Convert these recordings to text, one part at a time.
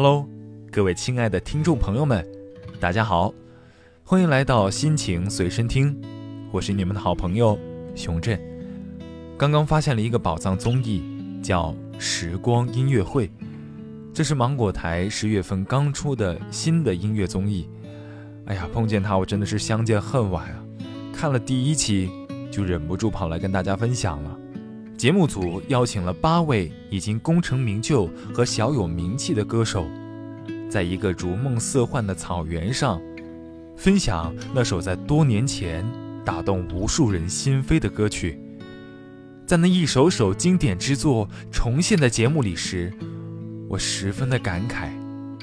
Hello，各位亲爱的听众朋友们，大家好，欢迎来到心情随身听，我是你们的好朋友熊振。刚刚发现了一个宝藏综艺，叫《时光音乐会》，这是芒果台十月份刚出的新的音乐综艺。哎呀，碰见它我真的是相见恨晚啊！看了第一期就忍不住跑来跟大家分享了。节目组邀请了八位已经功成名就和小有名气的歌手，在一个如梦似幻的草原上，分享那首在多年前打动无数人心扉的歌曲。在那一首首经典之作重现在节目里时，我十分的感慨，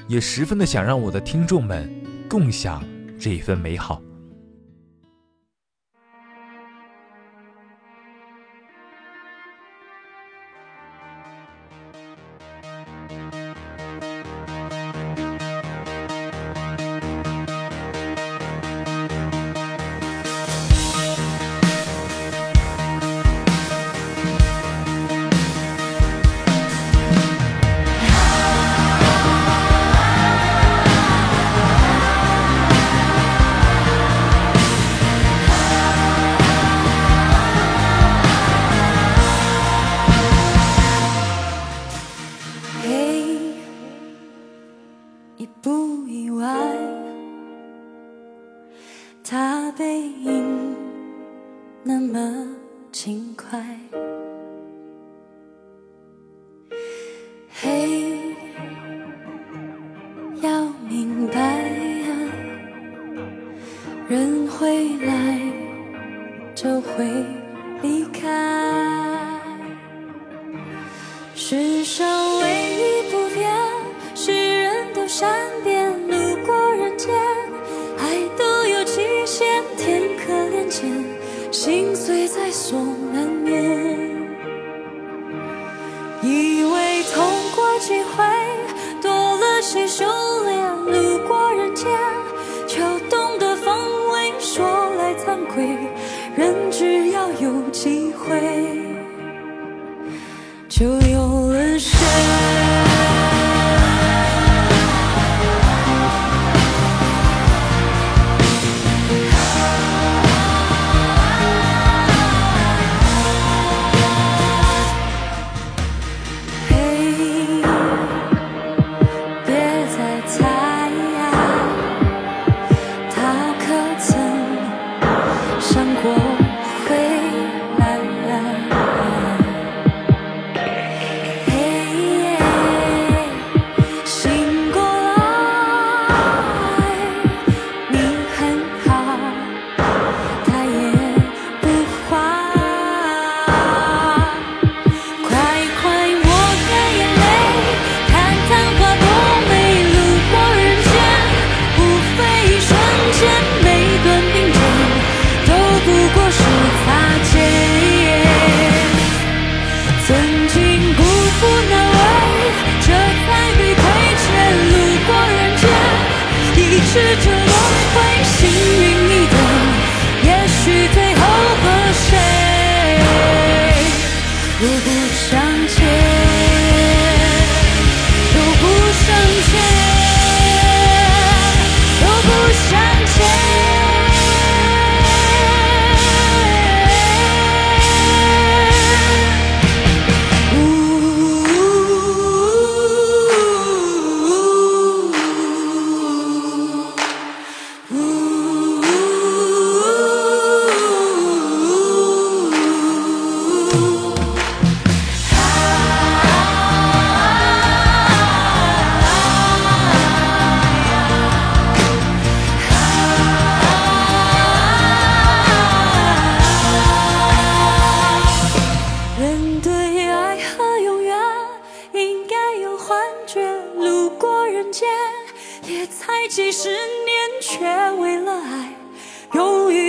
也十分的想让我的听众们共享这一份美好。未来，就会离开。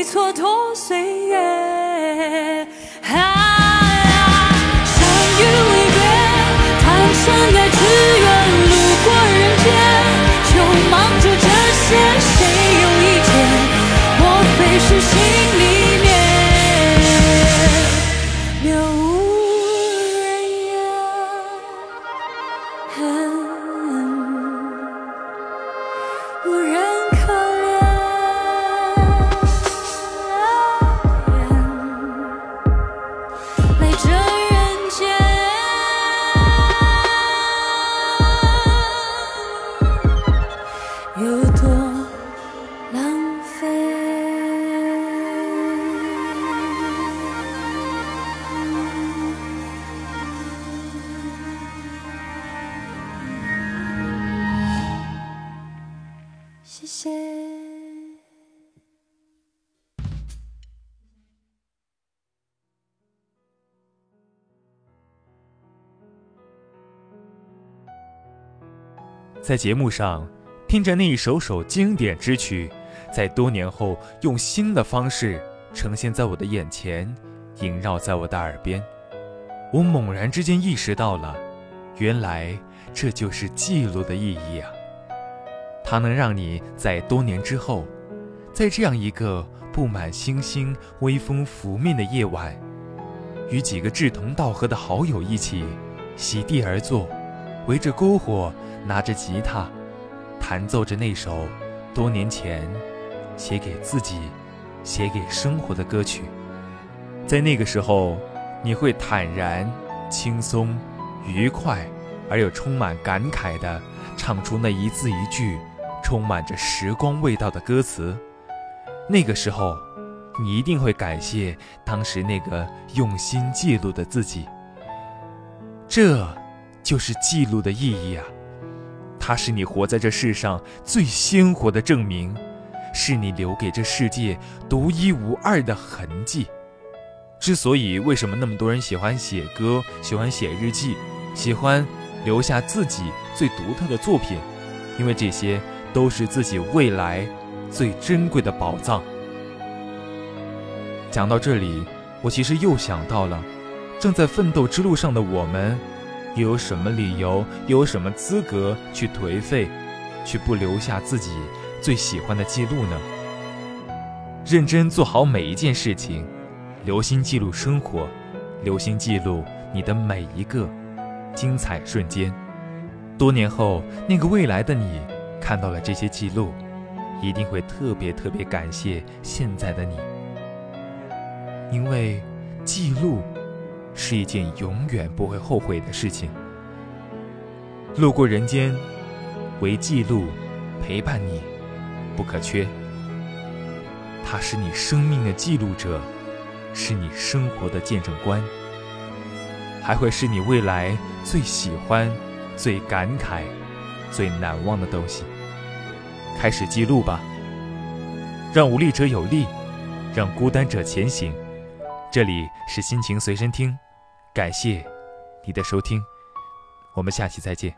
蹉跎岁月。多浪费谢谢。在节目上听着那一首首经典之曲，在多年后用新的方式呈现在我的眼前，萦绕在我的耳边，我猛然之间意识到了，原来这就是记录的意义啊！它能让你在多年之后，在这样一个布满星星、微风拂面的夜晚，与几个志同道合的好友一起席地而坐，围着篝火。拿着吉他，弹奏着那首多年前写给自己、写给生活的歌曲，在那个时候，你会坦然、轻松、愉快，而又充满感慨地唱出那一字一句充满着时光味道的歌词。那个时候，你一定会感谢当时那个用心记录的自己。这，就是记录的意义啊！它是你活在这世上最鲜活的证明，是你留给这世界独一无二的痕迹。之所以为什么那么多人喜欢写歌、喜欢写日记、喜欢留下自己最独特的作品，因为这些都是自己未来最珍贵的宝藏。讲到这里，我其实又想到了正在奋斗之路上的我们。又有什么理由，又有什么资格去颓废，去不留下自己最喜欢的记录呢？认真做好每一件事情，留心记录生活，留心记录你的每一个精彩瞬间。多年后，那个未来的你看到了这些记录，一定会特别特别感谢现在的你，因为记录。是一件永远不会后悔的事情。路过人间，唯记录陪伴你，不可缺。他是你生命的记录者，是你生活的见证官，还会是你未来最喜欢、最感慨、最难忘的东西。开始记录吧，让无力者有力，让孤单者前行。这里是心情随身听。感谢你的收听，我们下期再见。